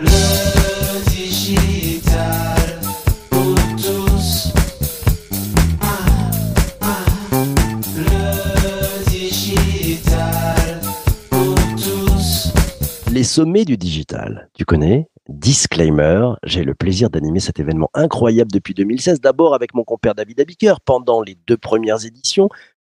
Le digital pour tous. Les sommets du digital, tu connais? Disclaimer, j'ai le plaisir d'animer cet événement incroyable depuis 2016, d'abord avec mon compère David Abiker pendant les deux premières éditions,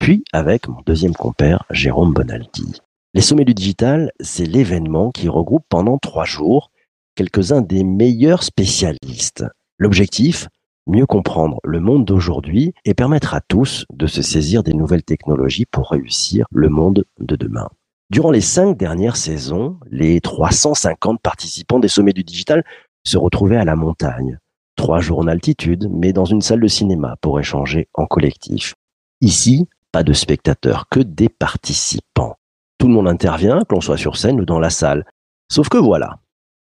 puis avec mon deuxième compère Jérôme Bonaldi. Les sommets du digital, c'est l'événement qui regroupe pendant trois jours quelques-uns des meilleurs spécialistes. L'objectif Mieux comprendre le monde d'aujourd'hui et permettre à tous de se saisir des nouvelles technologies pour réussir le monde de demain. Durant les cinq dernières saisons, les 350 participants des sommets du digital se retrouvaient à la montagne. Trois jours en altitude, mais dans une salle de cinéma pour échanger en collectif. Ici, pas de spectateurs, que des participants. Tout le monde intervient, que l'on soit sur scène ou dans la salle. Sauf que voilà,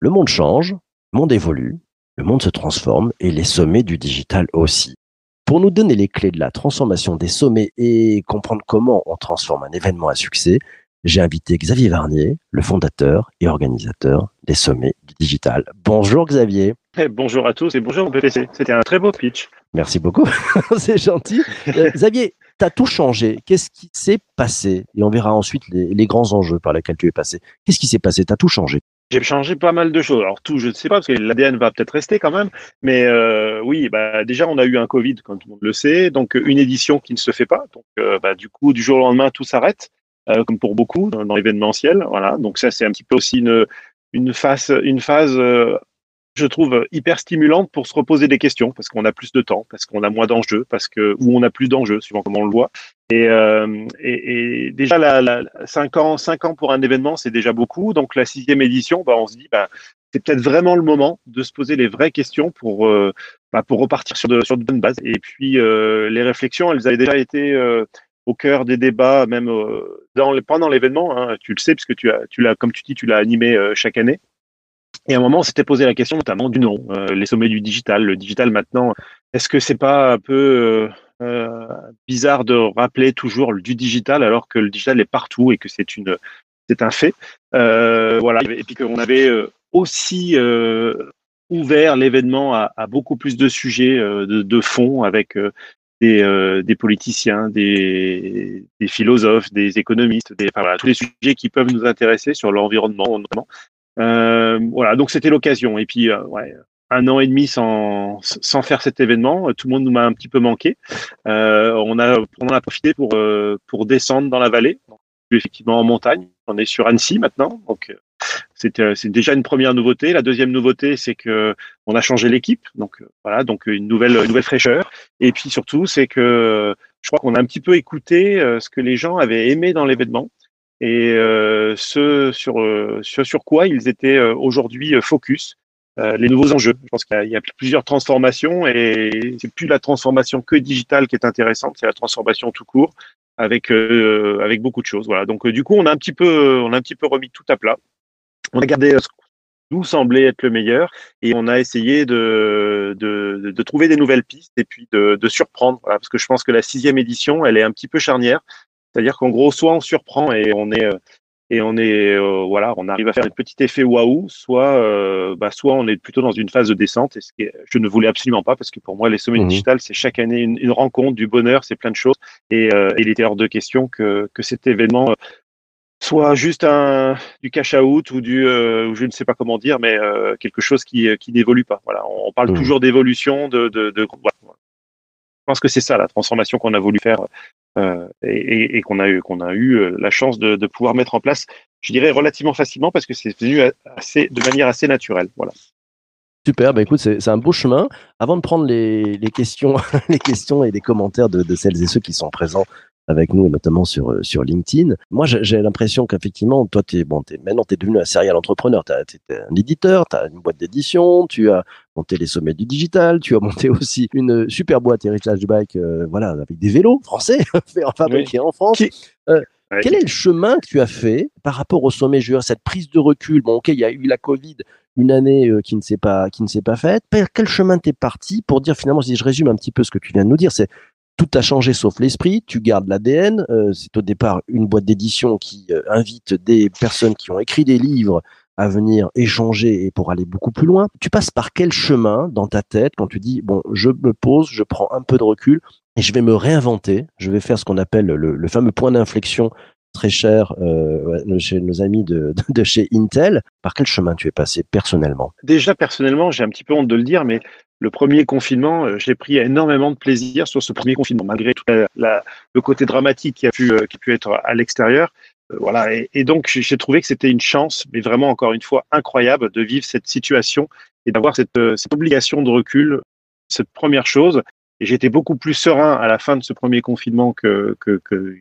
le monde change, le monde évolue, le monde se transforme et les sommets du digital aussi. Pour nous donner les clés de la transformation des sommets et comprendre comment on transforme un événement à succès, j'ai invité Xavier Varnier, le fondateur et organisateur des sommets du digital. Bonjour Xavier. Eh, bonjour à tous et bonjour PPC. C'était un très beau pitch. Merci beaucoup, c'est gentil. Euh, Xavier, tu as tout changé. Qu'est-ce qui s'est passé? Et on verra ensuite les, les, grands enjeux par lesquels tu es passé. Qu'est-ce qui s'est passé? Tu as tout changé. J'ai changé pas mal de choses. Alors tout, je ne sais pas, parce que l'ADN va peut-être rester quand même. Mais euh, oui, bah, déjà, on a eu un Covid, comme tout le monde le sait. Donc une édition qui ne se fait pas. Donc euh, bah, du coup, du jour au lendemain, tout s'arrête. Euh, comme pour beaucoup dans, l'événementiel. Voilà. Donc ça, c'est un petit peu aussi une, phase, euh, je trouve hyper stimulante pour se reposer des questions parce qu'on a plus de temps, parce qu'on a moins d'enjeux, parce que ou on a plus d'enjeux suivant comment on le voit. Et, euh, et, et déjà la, la, cinq ans, cinq ans pour un événement, c'est déjà beaucoup. Donc la sixième édition, bah, on se dit, bah, c'est peut-être vraiment le moment de se poser les vraies questions pour euh, bah, pour repartir sur de sur de bonnes bases. Et puis euh, les réflexions, elles avaient déjà été euh, au cœur des débats, même euh, dans pendant l'événement. Hein, tu le sais, puisque tu as, tu l'as, comme tu dis, tu l'as animé chaque année. Et à un moment, on s'était posé la question notamment du nom, euh, les sommets du digital. Le digital maintenant, est-ce que c'est pas un peu euh, bizarre de rappeler toujours du digital alors que le digital est partout et que c'est une, c'est un fait? voilà. Et puis qu'on avait aussi ouvert l'événement à, beaucoup plus de sujets de, fond avec des, euh, des politiciens, des, des, philosophes, des économistes, des, enfin, voilà, tous les sujets qui peuvent nous intéresser sur l'environnement notamment. Euh, voilà, donc c'était l'occasion. Et puis, euh, ouais, un an et demi sans, sans faire cet événement, tout le monde nous m'a un petit peu manqué. Euh, on a on en a profité pour pour descendre dans la vallée, effectivement en montagne. On est sur Annecy maintenant, donc c'est déjà une première nouveauté. La deuxième nouveauté, c'est que on a changé l'équipe, donc voilà, donc une nouvelle une nouvelle fraîcheur. Et puis surtout, c'est que je crois qu'on a un petit peu écouté ce que les gens avaient aimé dans l'événement et euh, ce sur ce sur quoi ils étaient aujourd'hui focus. Euh, les nouveaux enjeux. Je pense qu'il y, a plusieurs transformations et c'est plus la transformation que digitale qui est intéressante, c'est la transformation tout court avec euh, avec beaucoup de choses. Voilà. Donc du coup, on a un petit peu on a un petit peu remis tout à plat on a gardé ce nous semblait être le meilleur et on a essayé de, de, de trouver des nouvelles pistes et puis de, de surprendre. Voilà, parce que je pense que la sixième édition, elle est un petit peu charnière. C'est-à-dire qu'en gros, soit on surprend et on est et on est euh, voilà, on arrive à faire un petit effet waouh, soit euh, bah, soit on est plutôt dans une phase de descente. Et ce que je ne voulais absolument pas parce que pour moi, les sommets mmh. digitales, c'est chaque année une, une, rencontre, du bonheur, c'est plein de choses. Et, euh, il était hors de question que que cet événement soit juste un du cash out ou du euh, je ne sais pas comment dire mais euh, quelque chose qui qui n'évolue pas voilà on parle mmh. toujours d'évolution de de, de voilà. Je pense que c'est ça la transformation qu'on a voulu faire euh, et, qu'on a eu qu'on a eu euh, la chance de, pouvoir mettre en place je dirais relativement facilement parce que c'est venu assez de manière assez naturelle voilà Super, bah écoute, c'est un beau chemin. Avant de prendre les, questions, les questions et les commentaires de, celles et ceux qui sont présents avec nous et notamment sur euh, sur LinkedIn. Moi, j'ai l'impression qu'effectivement, toi, es, bon, es, maintenant, tu es devenu un serial entrepreneur. Tu es un éditeur, tu as une boîte d'édition, tu as monté les sommets du digital, tu as monté aussi une super boîte Heritage Bike, euh, voilà, avec des vélos français fabriqués oui. en France. Qui... Euh, ouais. Quel est le chemin que tu as fait par rapport au sommet juin, cette prise de recul? Bon, ok, il y a eu la Covid, une année euh, qui ne s'est pas qui ne s'est pas faite. Quel chemin t'es parti pour dire finalement, si je résume un petit peu ce que tu viens de nous dire, c'est tout a changé sauf l'esprit, tu gardes l'ADN. Euh, c'est au départ une boîte d'édition qui euh, invite des personnes qui ont écrit des livres à venir échanger et pour aller beaucoup plus loin. Tu passes par quel chemin dans ta tête quand tu dis bon, je me pose, je prends un peu de recul et je vais me réinventer. Je vais faire ce qu'on appelle le, le fameux point d'inflexion très cher euh, chez nos amis de, de, chez Intel. Par quel chemin tu es passé personnellement? Déjà, personnellement, j'ai un petit peu honte de le dire, mais le premier confinement, euh, j'ai pris énormément de plaisir sur ce premier confinement, malgré tout le côté dramatique qui a pu, euh, qui a pu être à l'extérieur. Euh, voilà, et, et donc j'ai trouvé que c'était une chance, mais vraiment encore une fois incroyable, de vivre cette situation et d'avoir cette, cette obligation de recul, cette première chose. Et j'étais beaucoup plus serein à la fin de ce premier confinement que, que, que,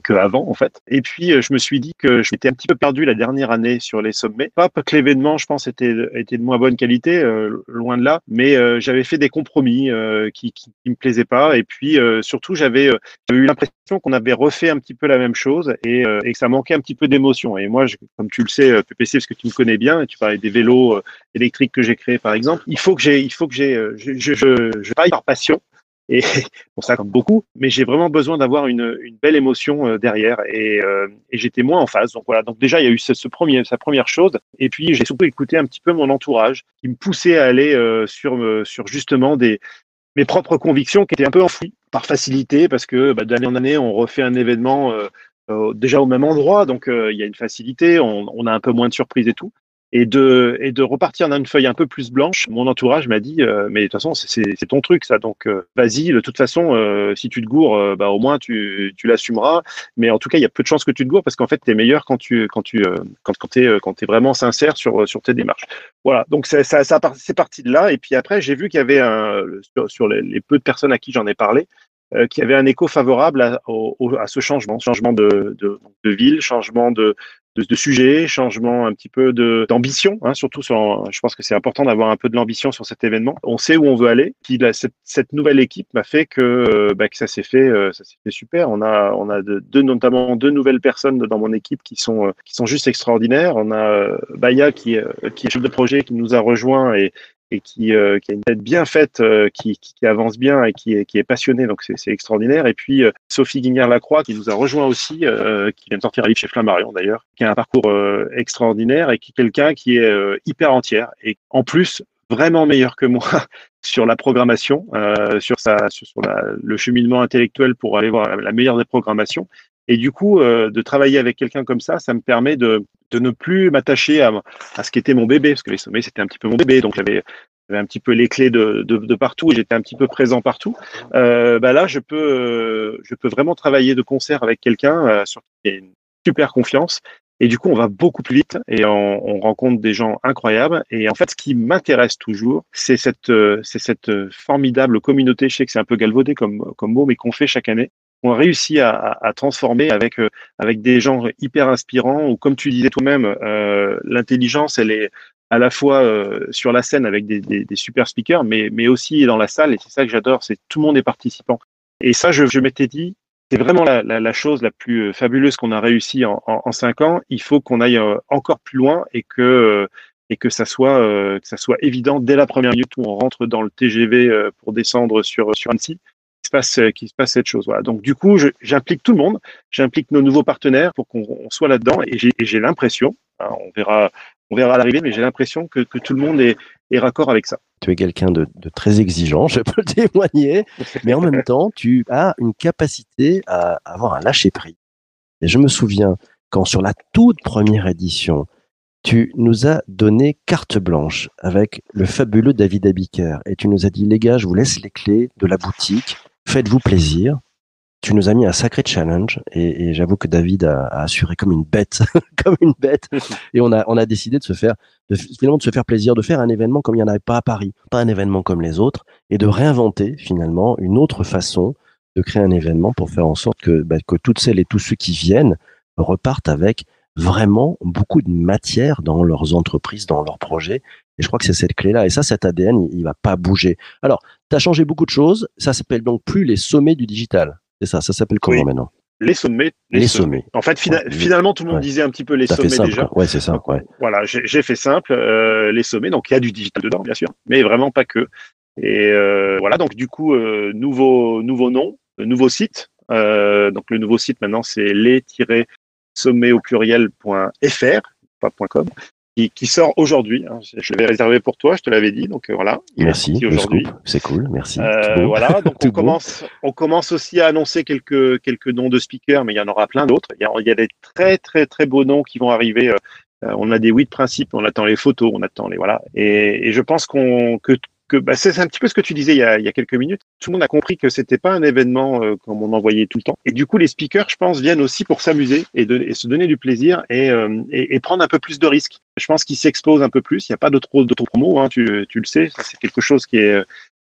qu'avant en fait. Et puis euh, je me suis dit que je m'étais un petit peu perdu la dernière année sur les sommets. Pas que l'événement, je pense, était, était de moins bonne qualité, euh, loin de là, mais euh, j'avais fait des compromis qui, qui, qui, me plaisaient pas. Et puis surtout, j'avais eu l'impression qu'on avait refait un petit peu la même chose et, et que ça manquait un petit peu d'émotion. Et moi, je, comme tu le sais, PPC, parce que tu me connais bien, tu parlais des vélos électriques que j'ai créés par exemple, il faut que j'ai, il faut que j'ai, je, je, je, je par passion et pour ça comme beaucoup, mais j'ai vraiment besoin d'avoir une, une, belle émotion euh, derrière et, euh, et j'étais moins en phase. Donc voilà, donc déjà il y a eu ce, ce premier, sa première chose, et puis j'ai surtout écouté un petit peu mon entourage qui me poussait à aller euh, sur sur justement des mes propres convictions qui étaient un peu enfouies par facilité parce que bah, d'année en année on refait un événement déjà au même endroit, donc il y a une facilité, on, on a un peu moins de surprises et tout et de et de repartir dans une feuille un peu plus blanche. Mon entourage m'a dit euh, mais de toute façon c'est ton truc ça. Donc euh, vas-y de toute façon euh, si tu te gourres bah au moins tu tu l'assumeras. Mais en tout cas il y a peu de chances que tu te gourres parce qu'en fait tu es meilleur quand tu quand tu quand quand tu es quand es vraiment sincère sur sur tes démarches. Voilà, donc ça ça, c'est parti de là. Et puis après j'ai vu qu'il y avait un sur, les, peu de personnes à qui j'en ai parlé qui avait un écho favorable à, à ce changement, changement de, de ville, changement de, de, de sujet, changement un petit peu de d'ambition, hein, surtout sur. Je pense que c'est important d'avoir un peu de l'ambition sur cet événement. On sait où on veut aller. Puis là, cette, cette, nouvelle équipe m'a fait que, euh, bah, que ça s'est fait, euh, ça s'est fait super. On a on a deux notamment deux nouvelles personnes dans mon équipe qui sont euh, qui sont juste extraordinaires. On a Baya qui qui est chef de projet qui nous a rejoint et et qui, euh, qui, a une tête bien faite, euh, qui, avance bien et qui est, passionnée, donc c'est extraordinaire. Et puis euh, Sophie Guignard-Lacroix qui nous a rejoint aussi, qui vient de sortir un livre chez Flammarion d'ailleurs, qui a un parcours extraordinaire et qui est quelqu'un qui est hyper entière et en plus vraiment meilleur que moi sur la programmation, sur, la, le cheminement intellectuel pour aller voir la meilleure des programmations. Et du coup, de travailler avec quelqu'un comme ça, ça me permet de, de ne plus m'attacher à, à ce qui était mon bébé, parce que les sommets, c'était un petit peu mon bébé, donc j'avais un petit peu les clés de, de, de partout et j'étais un petit peu présent partout. Euh, bah là, je peux, je peux vraiment travailler de concert avec quelqu'un euh, sur qui a une super confiance. Et du coup, on va beaucoup plus vite et on, on rencontre des gens incroyables. Et en fait, ce qui m'intéresse toujours, c'est cette, euh, c'est cette formidable communauté. Je sais que c'est un peu galvaudé comme, comme mot, mais qu'on fait chaque année on réussit à, à, transformer avec euh, avec des gens hyper inspirants ou comme tu disais toi-même, euh, l'intelligence elle est à la fois euh, sur la scène avec des, des, des, super speakers, mais mais aussi dans la salle et c'est ça que j'adore, c'est tout le monde est participant. Et ça, je, je m'étais dit, c'est vraiment la, la, la, chose la plus fabuleuse qu'on a réussi en, en, cinq ans. Il faut qu'on aille encore plus loin et que et que ça soit que ça soit évident dès la première minute où on rentre dans le TGV pour descendre sur sur Annecy se passe, euh, qu'il se passe cette chose. Voilà. Donc du coup, j'implique tout le monde, j'implique nos nouveaux partenaires pour qu'on soit là-dedans. Et j'ai l'impression, hein, on verra, on verra à l'arrivée, mais j'ai l'impression que, que, tout le monde est, est raccord avec ça. Tu es quelqu'un de, de, très exigeant, je peux le témoigner, mais en même temps, tu as une capacité à avoir un lâcher prise. Et je me souviens quand sur la toute première édition, tu nous as donné carte blanche avec le fabuleux David Abiker et tu nous as dit les gars, je vous laisse les clés de la boutique faites-vous plaisir. Tu nous as mis un sacré challenge et, j'avoue que David a, assuré comme une bête, comme une bête. Et on a, on a décidé de se faire, finalement de se faire plaisir, de faire un événement comme il n'y en avait pas à Paris, pas un événement comme les autres, et de réinventer finalement une autre façon de créer un événement pour faire en sorte que, bah, que toutes celles et tous ceux qui viennent repartent avec vraiment beaucoup de matière dans leurs entreprises, dans leurs projets, et je crois que c'est cette clé-là. Et ça, cet ADN, il, va pas bouger. Alors, tu as changé beaucoup de choses. Ça s'appelle donc plus les sommets du digital. C'est ça. Ça s'appelle comment maintenant? Les sommets. Les, sommets. En fait, finalement, tout le monde disait un petit peu les sommets simple, déjà. Ouais, c'est ça. Ouais. Voilà, j'ai fait simple. Euh, les sommets, donc il y a du digital dedans, bien sûr, mais vraiment pas que. Et euh, voilà, donc du coup, euh, nouveau, nouveau nom, nouveau site. Donc le nouveau site maintenant, c'est les-sommets au pluriel.fr, pas .com. qui, qui sort aujourd'hui. hein. Je l'avais réservé pour toi, je te l'avais dit. Donc euh, voilà. il Merci, aujourd'hui. c'est cool, merci. Euh, voilà, donc on commence, on commence aussi à annoncer quelques quelques noms de speakers, mais il y en aura plein d'autres. Il y a, il y a des très très très beaux noms qui vont arriver. euh, on a des oui de principe, on attend les photos, on attend les voilà. Et, et je pense qu'on que que bah, c'est un petit peu ce que tu disais il y a, il y a quelques minutes. Tout le monde a compris que c'était pas un événement euh, comme on en voyait tout le temps. Et du coup, les speakers, je pense, viennent aussi pour s'amuser et, de- et se donner du plaisir et, euh, et, et prendre un peu plus de risques. Je pense qu'ils s'exposent un peu plus. Il n'y a pas d'auto promo, hein, tu, tu le sais. C'est quelque chose qui est euh,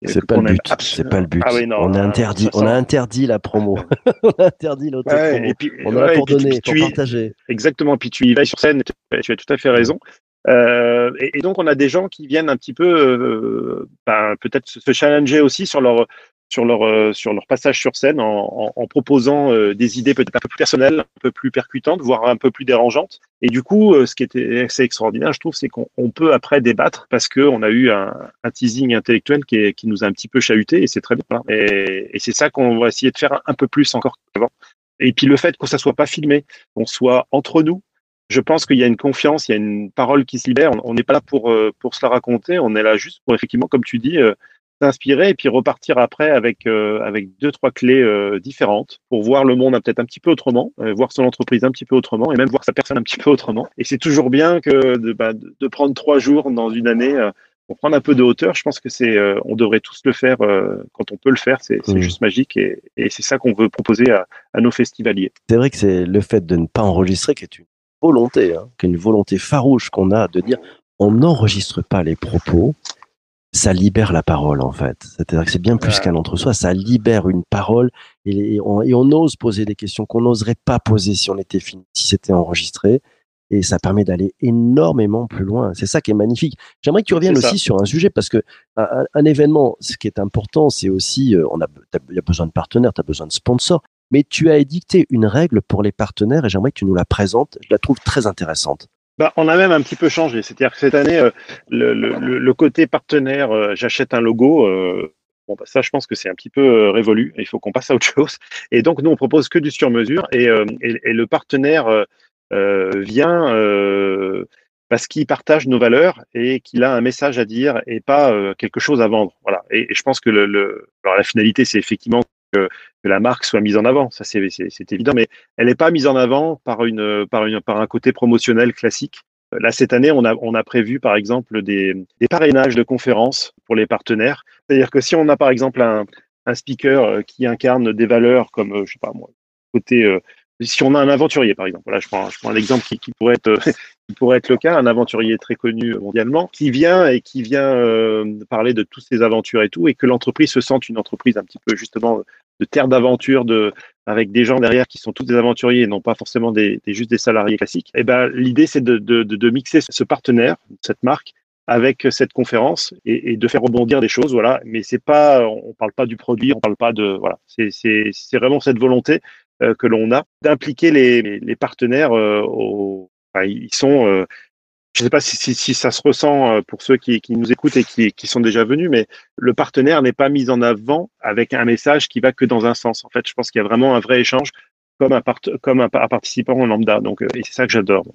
C'est pas le but. C'est pas le but. Ah oui, non, on a interdit, on a interdit la promo. on a interdit l'autopromo. Ouais, et puis, on est ouais, pour puis tu- donner, tu pour y- partager. Exactement. Puis tu y vas sur scène, tu, tu as tout à fait raison. Euh, et, donc on a des gens qui viennent un petit peu, euh, ben, peut-être se challenger aussi sur leur sur leur euh, sur leur passage sur scène en, proposant des idées peut-être un peu plus personnelles, un peu plus percutantes, voire un peu plus dérangeantes. Et du coup, ce qui était assez extraordinaire, je trouve, c'est qu'on on peut après débattre parce que on a eu un, teasing intellectuel qui, nous a un petit peu chahuté et c'est très bien. hein. Et, c'est ça qu'on va essayer de faire un, un peu plus encore qu'avant. Et puis le fait que ça soit pas filmé, qu'on soit entre nous, je pense qu'il y a une confiance, il y a une parole qui se libère. On- n'est pas là pour euh, pour se la raconter, on est là juste pour effectivement, comme tu dis, euh, s'inspirer et puis repartir après avec euh, avec deux trois clés différentes pour voir le monde peut-être un petit peu autrement, voir son entreprise un petit peu autrement et même voir sa personne un petit peu autrement. Et c'est toujours bien que de, bah, de prendre trois jours dans une année. pour prendre un peu de hauteur, je pense que c'est, on devrait tous le faire quand on peut le faire. C'est Mhm. juste magique et, et c'est ça qu'on veut proposer à, à nos festivaliers. C'est vrai que c'est le fait de ne pas enregistrer qui est une volonté, hein, qui est une volonté farouche qu'on a de dire on n'enregistre pas les propos, ça libère la parole en fait. C'est-à-dire que c'est bien plus qu'un entre-soi, ça libère une parole et, et on, et on ose poser des questions qu'on n'oserait pas poser si on était si c'était enregistré. Et ça permet d'aller énormément plus loin. C'est ça qui est magnifique. J'aimerais que tu reviennes aussi sur un sujet parce que un, événement, ce qui est important, c'est aussi, euh, on a, il y a besoin de partenaires, tu as besoin de sponsors mais tu as édicté une règle pour les partenaires et j'aimerais que tu nous la présentes. Je la trouve très intéressante. Bah, on a même un petit peu changé. C'est-à-dire que cette année, euh, le, côté partenaire, euh, j'achète un logo. euh, bon, bah, ça, je pense que c'est un petit peu révolu. Il faut qu'on passe à autre chose. Et donc, nous, on propose que du sur-mesure. Et, le partenaire vient parce qu'il partage nos valeurs et qu'il a un message à dire et pas quelque chose à vendre. Voilà. Et, je pense que la finalité, c'est effectivement que, la marque soit mise en avant. Ça, c'est évident. Mais elle n'est pas mise en avant par par une par un côté promotionnel classique. Là cette année, on a on a prévu par exemple des des parrainages de conférences pour les partenaires. C'est-à-dire que si on a par exemple un un speaker euh, qui incarne des valeurs comme euh, je sais pas moi côté euh, si on a un aventurier par exemple, voilà je prends je prends un exemple qui, qui pourrait être qui pourrait être le cas, un aventurier très connu mondialement, qui vient et qui vient euh, parler de toutes ses aventures et tout, et que l'entreprise se sente une entreprise un petit peu justement de terre d'aventure, de avec des gens derrière qui sont tous des aventuriers et non pas forcément des, des juste des salariés classiques. Et ben l'idée c'est de, de, de, mixer ce partenaire, cette marque, avec cette conférence et, et de faire rebondir des choses, voilà. Mais c'est pas, on parle pas du produit, on parle pas de, voilà. C'est vraiment cette volonté que l'on a d'impliquer les, les, partenaires euh, au, enfin, ils sont euh, je ne sais pas si, si, si, ça se ressent euh, pour ceux qui, qui nous écoutent et qui, qui, sont déjà venus, mais le partenaire n'est pas mis en avant avec un message qui va que dans un sens. En fait, je pense qu'il y a vraiment un vrai échange comme un, part, comme un, un participant lambda. Donc, euh, et c'est ça que j'adore.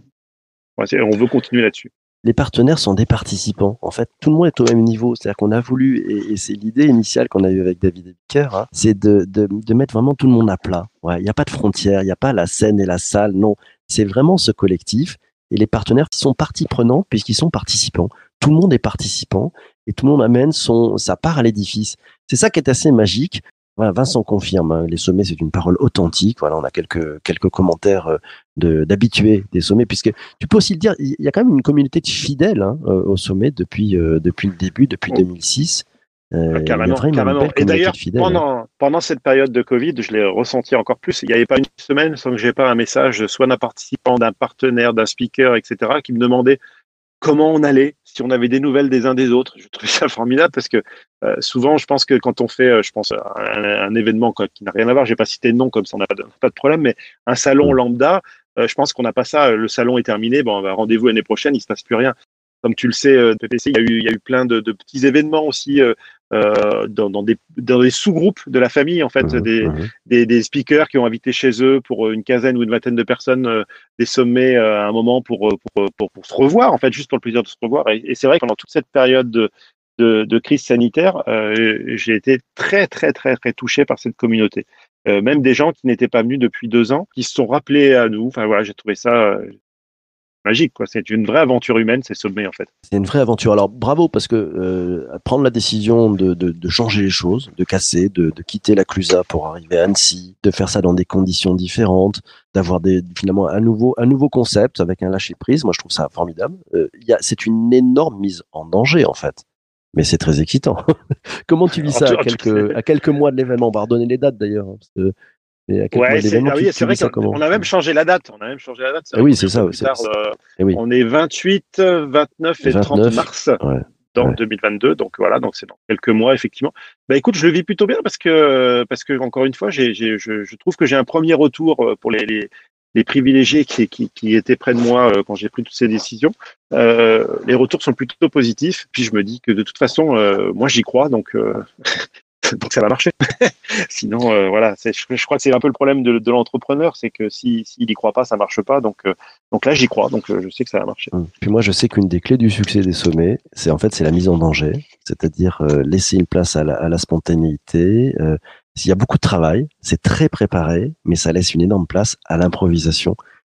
On veut continuer là-dessus. Les partenaires sont des participants. En fait, tout le monde est au même niveau. C'est-à-dire qu'on a voulu, et, c'est l'idée initiale qu'on a eue avec David Ebiker, hein, c'est de, de, de, mettre vraiment tout le monde à plat. Il n'y a pas de frontières, il n'y a pas la scène et la salle. Non, c'est vraiment ce collectif et les partenaires qui sont partie prenante puisqu'ils sont participants. Tout le monde est participant et tout le monde amène son, sa part à l'édifice. C'est ça qui est assez magique. Voilà, Vincent confirme, hein, les sommets c'est une parole authentique. Voilà, on a quelques quelques commentaires euh, de d'habitués des sommets, puisque tu peux aussi le dire, il y a quand même une communauté de fidèles hein, au sommet depuis euh, depuis le début, depuis oh. 2006. Euh, carrément, carrément. Et d'ailleurs, pendant, hein. pendant cette période de Covid, je l'ai ressenti encore plus. Il n'y avait pas une semaine sans que j'ai pas un message, soit d'un participant, d'un partenaire, d'un speaker, etc., qui me demandait comment on allait, si on avait des nouvelles des uns des autres. Je trouvais ça formidable parce que euh, souvent, je pense que quand on fait, euh, je pense, un, un événement quoi, qui n'a rien à voir, j'ai pas cité de nom comme ça, on n'a pas, pas, de problème, mais un salon lambda, euh, je pense qu'on n'a pas ça. Le salon est terminé, bon, on va rendez-vous l'année prochaine, il se passe plus rien. Comme tu le sais, euh, PPC, il y a eu, il y a eu plein de, de petits événements aussi euh, euh, dans, dans des, dans des sous-groupes de la famille, en fait, des, des, des speakers qui ont invité chez eux pour une quinzaine ou une vingtaine de personnes euh, des sommets euh, à un moment pour, euh, pour, pour, pour se revoir, en fait, juste pour le plaisir de se revoir. Et, et c'est vrai que pendant toute cette période de, de, de crise sanitaire, euh, j'ai été très, très, très, très touché par cette communauté. Euh, même des gens qui n'étaient pas venus depuis deux ans, qui se sont rappelés à nous. Enfin voilà, j'ai trouvé ça euh, magique. quoi. C'est une vraie aventure humaine, ces sommets, en fait. C'est une vraie aventure. Alors bravo parce que euh, prendre la décision de, de, de changer les choses, de casser, de, de quitter la Clusa pour arriver à Annecy, de faire ça dans des conditions différentes, d'avoir des finalement un nouveau un nouveau concept avec un lâcher prise. Moi je trouve ça formidable. Euh, il y a c'est une énorme mise en danger en fait. Mais c'est très excitant. Comment tu vis En ça à quelques, à quelques mois de l'événement? On va redonner les dates d'ailleurs. hein, parce que- mais Ouais, c'est ah oui, c'est vrai qu'on a même changé la date. On a même changé la date. Ah oui, c'est ça, tard, euh, Eh oui. On est 28, 29 et 30 29, mars ouais, dans ouais. 2022. Donc voilà, donc c'est dans quelques mois effectivement. Bah écoute, je le vis plutôt bien parce que parce que encore une fois, je, je trouve que j'ai un premier retour euh, pour les, les, les privilégiés qui, qui, qui étaient près de moi euh, quand j'ai pris toutes ces décisions. Euh, les retours sont plutôt positifs. Puis je me dis que de toute façon, euh, moi j'y crois, donc donc ça va marcher. Sinon, euh, voilà, je, crois que c'est un peu le problème de, l'entrepreneur, c'est que si s'il y croit pas, ça marche pas. Donc euh, donc là, j'y crois, donc euh, je sais que ça va marcher. Hum. Puis moi, je sais qu'une des clés du succès des sommets, c'est en fait c'est la mise en danger, c'est-à-dire laisser une place à la, spontanéité. Euh, il y a beaucoup de travail, c'est très préparé, mais ça laisse une énorme place à l'improvisation.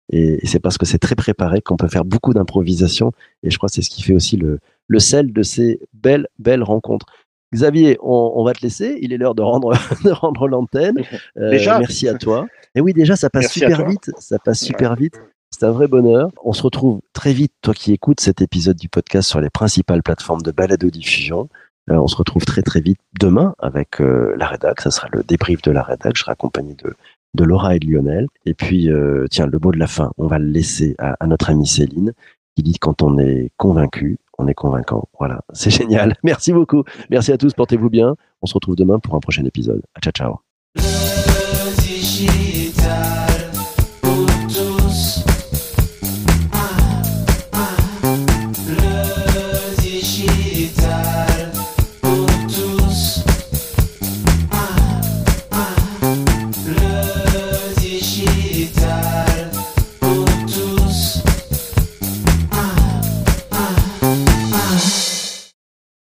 Et, et c'est parce que c'est très préparé qu'on peut faire beaucoup d'improvisation. Et je crois que c'est ce qui fait aussi le, le sel de ces belles, belles rencontres. Xavier, on, on va te laisser. Il est l'heure de rendre, de rendre l'antenne. Euh, Déjà merci à toi. Et oui, déjà, ça passe Merci super vite. Ça passe super vite. C'est un vrai bonheur. On se retrouve très vite, toi qui écoutes cet épisode du podcast sur les principales plateformes de balado-diffusion. Euh, on se retrouve très très vite demain avec euh, la rédac. Ça sera le débrief de la rédac. Je serai accompagné de, de Laura et de Lionel. Et puis, tiens, le mot de la fin, on va le laisser à, à notre amie Céline qui dit quand on est convaincu, on est convaincant. Voilà, c'est génial. Merci beaucoup. Merci à tous. Portez-vous bien. On se retrouve demain pour un prochain épisode. Ciao, ciao.